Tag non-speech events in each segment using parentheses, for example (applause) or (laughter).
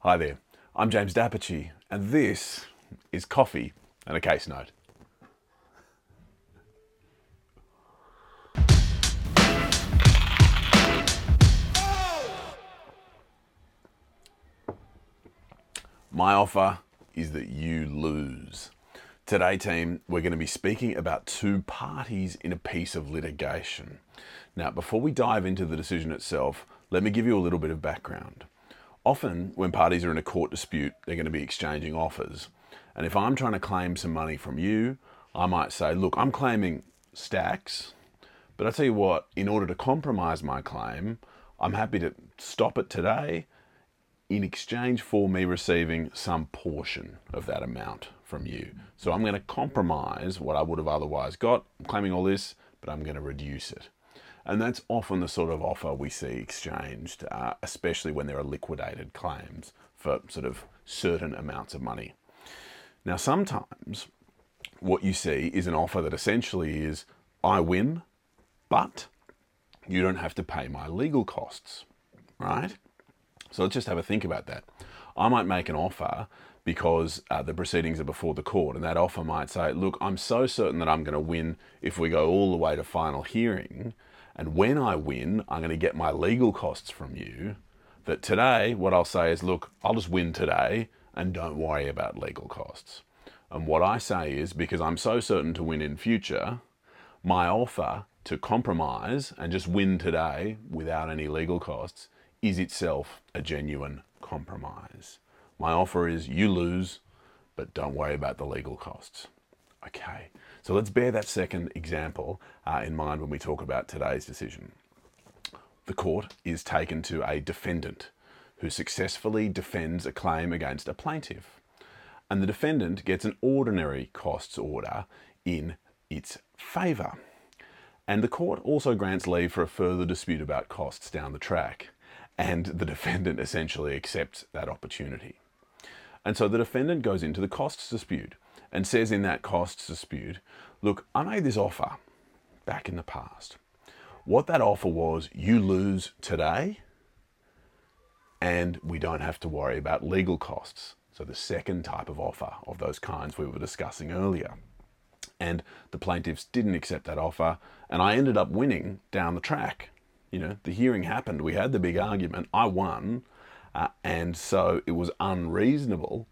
Hi there, I'm James d'Apice, and this is Coffee and a Case Note. My offer is that you lose. Today, team, we're going to be speaking about two parties in a piece of litigation. Now, before we dive into the decision itself, let me give you a little bit of background. Often, when parties are in a court dispute, they're going to be exchanging offers. And if I'm trying to claim some money from you, I might say, Look, I'm claiming stacks, but I tell you what, in order to compromise my claim, I'm happy to stop it today in exchange for me receiving some portion of that amount from you. So I'm going to compromise what I would have otherwise got. I'm claiming all this, but I'm going to reduce it. And that's often the sort of offer we see exchanged, uh, especially when there are liquidated claims for sort of certain amounts of money. Now, sometimes what you see is an offer that essentially is I win, but you don't have to pay my legal costs, right? So let's just have a think about that. I might make an offer because uh, the proceedings are before the court, and that offer might say, Look, I'm so certain that I'm going to win if we go all the way to final hearing, and when I win, I'm going to get my legal costs from you. That today, what I'll say is, Look, I'll just win today and don't worry about legal costs. And what I say is, because I'm so certain to win in future, my offer to compromise and just win today without any legal costs is itself a genuine compromise. My offer is you lose, but don't worry about the legal costs. Okay, so let's bear that second example uh, in mind when we talk about today's decision. The court is taken to a defendant who successfully defends a claim against a plaintiff, and the defendant gets an ordinary costs order in its favour. And the court also grants leave for a further dispute about costs down the track and the defendant essentially accepts that opportunity. And so the defendant goes into the costs dispute and says in that costs dispute, look, I made this offer back in the past. What that offer was, you lose today and we don't have to worry about legal costs. So the second type of offer of those kinds we were discussing earlier. And the plaintiffs didn't accept that offer, and I ended up winning down the track you know, the hearing happened. We had the big argument. I won. Uh, and so it was unreasonable,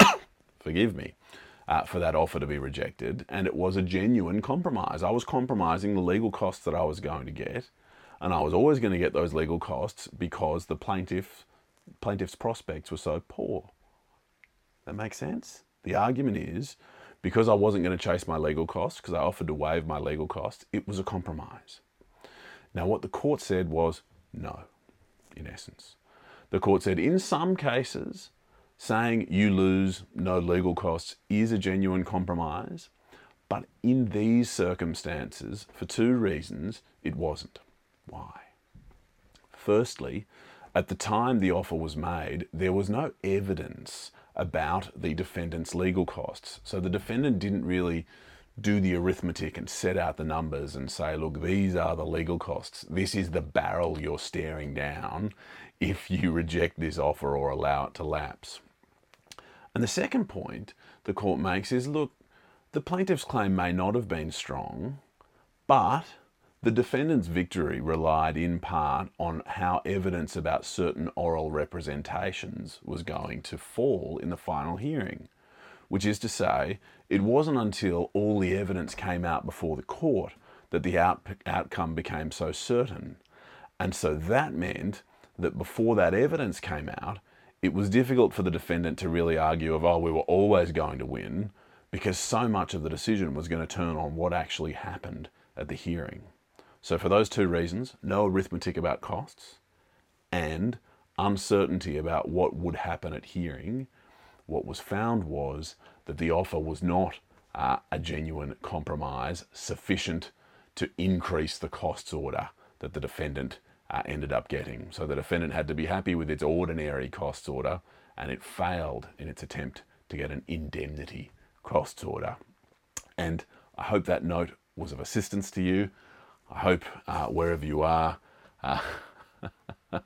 (coughs) forgive me, uh, for that offer to be rejected. And it was a genuine compromise. I was compromising the legal costs that I was going to get. And I was always going to get those legal costs because the plaintiff, plaintiff's prospects were so poor. That makes sense? The argument is because I wasn't going to chase my legal costs, because I offered to waive my legal costs, it was a compromise. Now, what the court said was no, in essence. The court said in some cases, saying you lose no legal costs is a genuine compromise, but in these circumstances, for two reasons, it wasn't. Why? Firstly, at the time the offer was made, there was no evidence about the defendant's legal costs. So the defendant didn't really do the arithmetic and set out the numbers and say, look, these are the legal costs. This is the barrel you're staring down if you reject this offer or allow it to lapse. And the second point the court makes is look, the plaintiff's claim may not have been strong, but the defendant's victory relied in part on how evidence about certain oral representations was going to fall in the final hearing which is to say, it wasn't until all the evidence came out before the court that the out- outcome became so certain. And so that meant that before that evidence came out, it was difficult for the defendant to really argue of, oh, we were always going to win, because so much of the decision was going to turn on what actually happened at the hearing. So, for those two reasons, no arithmetic about costs and uncertainty about what would happen at hearing, what was found was that the offer was not uh, a genuine compromise sufficient to increase the costs order that the defendant uh, ended up getting. So the defendant had to be happy with its ordinary costs order and it failed in its attempt to get an indemnity costs order. And I hope that note was of assistance to you. I hope uh, wherever you are, uh, (laughs)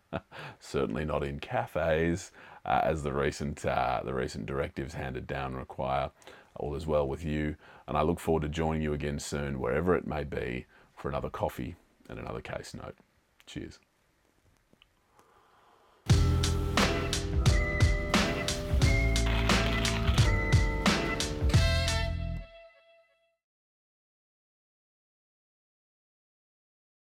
Certainly not in cafes, uh, as the recent uh, the recent directives handed down require. All is well with you, and I look forward to joining you again soon, wherever it may be, for another coffee and another case note. Cheers.